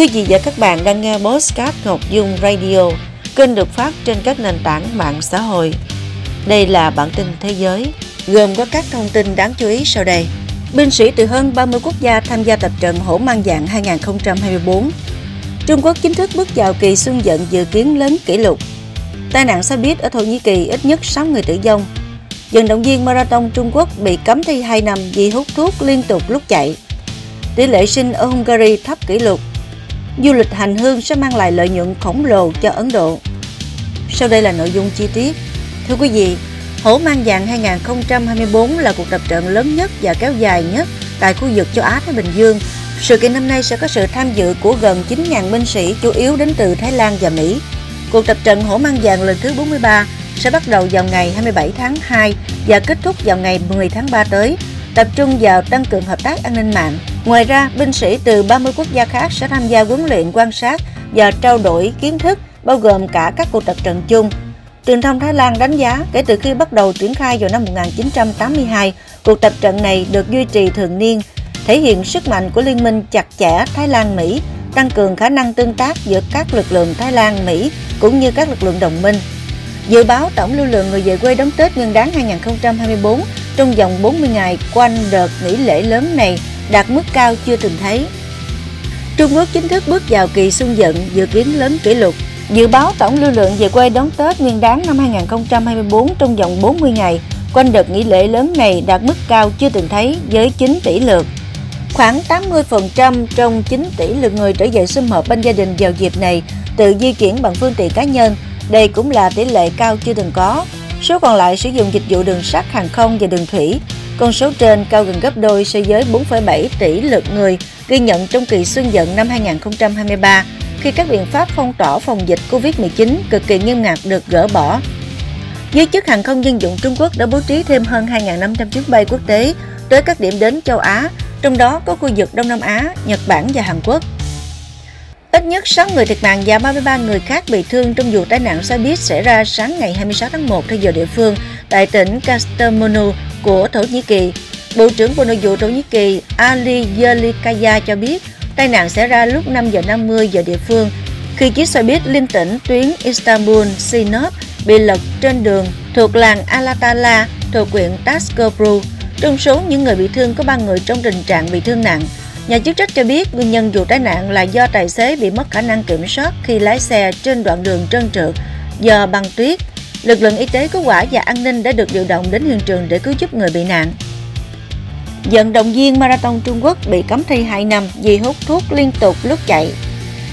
Quý vị và các bạn đang nghe Postcard Ngọc Dung Radio, kênh được phát trên các nền tảng mạng xã hội. Đây là bản tin thế giới, gồm có các thông tin đáng chú ý sau đây. Binh sĩ từ hơn 30 quốc gia tham gia tập trận hổ mang dạng 2024. Trung Quốc chính thức bước vào kỳ xuân vận dự kiến lớn kỷ lục. Tai nạn xe buýt ở Thổ Nhĩ Kỳ ít nhất 6 người tử vong. Vận động viên marathon Trung Quốc bị cấm thi 2 năm vì hút thuốc liên tục lúc chạy. Tỷ lệ sinh ở Hungary thấp kỷ lục du lịch hành hương sẽ mang lại lợi nhuận khổng lồ cho Ấn Độ. Sau đây là nội dung chi tiết. Thưa quý vị, Hổ Mang Vàng 2024 là cuộc tập trận lớn nhất và kéo dài nhất tại khu vực châu Á Thái Bình Dương. Sự kiện năm nay sẽ có sự tham dự của gần 9.000 binh sĩ chủ yếu đến từ Thái Lan và Mỹ. Cuộc tập trận Hổ Mang Vàng lần thứ 43 sẽ bắt đầu vào ngày 27 tháng 2 và kết thúc vào ngày 10 tháng 3 tới tập trung vào tăng cường hợp tác an ninh mạng. Ngoài ra, binh sĩ từ 30 quốc gia khác sẽ tham gia huấn luyện quan sát và trao đổi kiến thức, bao gồm cả các cuộc tập trận chung. Truyền thông Thái Lan đánh giá kể từ khi bắt đầu triển khai vào năm 1982, cuộc tập trận này được duy trì thường niên, thể hiện sức mạnh của liên minh chặt chẽ Thái Lan-Mỹ, tăng cường khả năng tương tác giữa các lực lượng Thái Lan-Mỹ cũng như các lực lượng đồng minh. Dự báo tổng lưu lượng người về quê đón Tết Nguyên đán 2024 trong vòng 40 ngày quanh đợt nghỉ lễ lớn này đạt mức cao chưa từng thấy. Trung Quốc chính thức bước vào kỳ xuân vận dự kiến lớn kỷ lục. Dự báo tổng lưu lượng về quê đón Tết Nguyên đán năm 2024 trong vòng 40 ngày quanh đợt nghỉ lễ lớn này đạt mức cao chưa từng thấy với 9 tỷ lượt. Khoảng 80% trong 9 tỷ lượt người trở về sum họp bên gia đình vào dịp này tự di chuyển bằng phương tiện cá nhân. Đây cũng là tỷ lệ cao chưa từng có Số còn lại sử dụng dịch vụ đường sắt, hàng không và đường thủy. Con số trên cao gần gấp đôi so với 4,7 tỷ lượt người ghi nhận trong kỳ xuân dận năm 2023 khi các biện pháp phong tỏa phòng dịch Covid-19 cực kỳ nghiêm ngặt được gỡ bỏ. Giới chức hàng không dân dụng Trung Quốc đã bố trí thêm hơn 2.500 chuyến bay quốc tế tới các điểm đến châu Á, trong đó có khu vực Đông Nam Á, Nhật Bản và Hàn Quốc. Ít nhất 6 người thiệt mạng và 33 người khác bị thương trong vụ tai nạn xe buýt xảy ra sáng ngày 26 tháng 1 theo giờ địa phương tại tỉnh Kastamonu của Thổ Nhĩ Kỳ. Bộ trưởng Bộ Nội vụ Thổ Nhĩ Kỳ Ali Yerlikaya cho biết, tai nạn xảy ra lúc 5 giờ 50 giờ địa phương, khi chiếc xe buýt liên tỉnh tuyến Istanbul Sinop bị lật trên đường thuộc làng Alatala thuộc huyện Taskopru. Trong số những người bị thương, có 3 người trong tình trạng bị thương nặng. Nhà chức trách cho biết, nguyên nhân vụ tai nạn là do tài xế bị mất khả năng kiểm soát khi lái xe trên đoạn đường trơn trượt do băng tuyết. Lực lượng y tế cứu hỏa và an ninh đã được điều động đến hiện trường để cứu giúp người bị nạn. Vận động viên marathon Trung Quốc bị cấm thi 2 năm vì hút thuốc liên tục lúc chạy.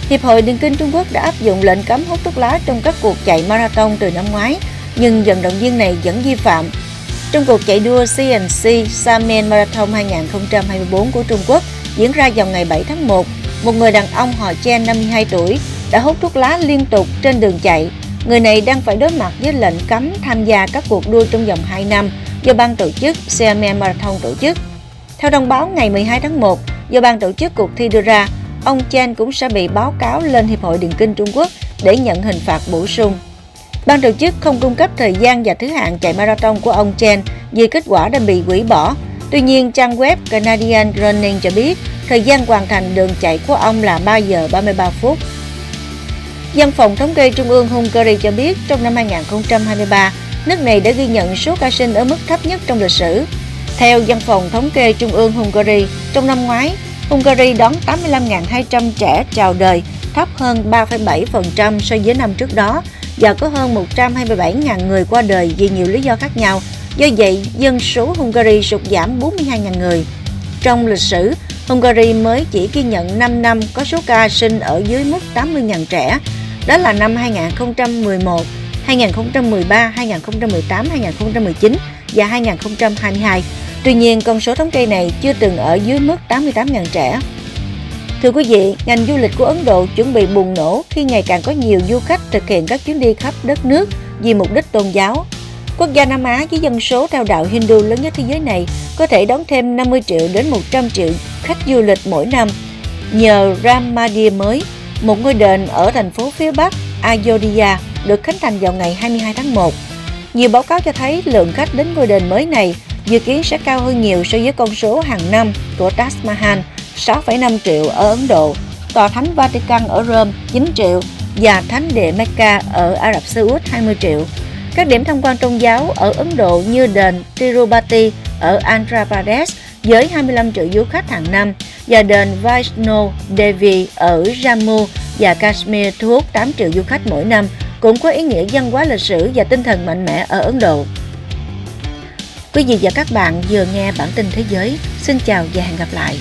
Hiệp hội Điền kinh Trung Quốc đã áp dụng lệnh cấm hút thuốc lá trong các cuộc chạy marathon từ năm ngoái, nhưng vận động viên này vẫn vi phạm. Trong cuộc chạy đua CNC Samen Marathon 2024 của Trung Quốc, diễn ra vào ngày 7 tháng 1, một người đàn ông họ Chen 52 tuổi đã hút thuốc lá liên tục trên đường chạy. Người này đang phải đối mặt với lệnh cấm tham gia các cuộc đua trong vòng 2 năm do ban tổ chức Xiamen Marathon tổ chức. Theo thông báo ngày 12 tháng 1, do ban tổ chức cuộc thi đưa ra, ông Chen cũng sẽ bị báo cáo lên Hiệp hội Điền kinh Trung Quốc để nhận hình phạt bổ sung. Ban tổ chức không cung cấp thời gian và thứ hạng chạy marathon của ông Chen vì kết quả đã bị hủy bỏ Tuy nhiên, trang web Canadian Running cho biết thời gian hoàn thành đường chạy của ông là 3 giờ 33 phút. Văn phòng thống kê Trung ương Hungary cho biết trong năm 2023, nước này đã ghi nhận số ca sinh ở mức thấp nhất trong lịch sử. Theo Văn phòng thống kê Trung ương Hungary, trong năm ngoái, Hungary đón 85.200 trẻ chào đời, thấp hơn 3,7% so với năm trước đó và có hơn 127.000 người qua đời vì nhiều lý do khác nhau Do vậy, dân số Hungary sụt giảm 42.000 người. Trong lịch sử, Hungary mới chỉ ghi nhận 5 năm có số ca sinh ở dưới mức 80.000 trẻ. Đó là năm 2011, 2013, 2018, 2019 và 2022. Tuy nhiên, con số thống kê này chưa từng ở dưới mức 88.000 trẻ. Thưa quý vị, ngành du lịch của Ấn Độ chuẩn bị bùng nổ khi ngày càng có nhiều du khách thực hiện các chuyến đi khắp đất nước vì mục đích tôn giáo. Quốc gia Nam Á với dân số theo đạo Hindu lớn nhất thế giới này có thể đón thêm 50 triệu đến 100 triệu khách du lịch mỗi năm nhờ Ram Mandir mới, một ngôi đền ở thành phố phía Bắc Ayodhya được khánh thành vào ngày 22 tháng 1. Nhiều báo cáo cho thấy lượng khách đến ngôi đền mới này dự kiến sẽ cao hơn nhiều so với con số hàng năm của Taj Mahal 6,5 triệu ở Ấn Độ. tòa thánh Vatican ở Rome 9 triệu và thánh địa Mecca ở Ả Rập Xê Út 20 triệu. Các điểm tham quan tôn giáo ở Ấn Độ như đền Tirupati ở Andhra Pradesh với 25 triệu du khách hàng năm và đền Vaishno Devi ở Jammu và Kashmir thu hút 8 triệu du khách mỗi năm, cũng có ý nghĩa văn hóa lịch sử và tinh thần mạnh mẽ ở Ấn Độ. Quý vị và các bạn vừa nghe bản tin thế giới. Xin chào và hẹn gặp lại.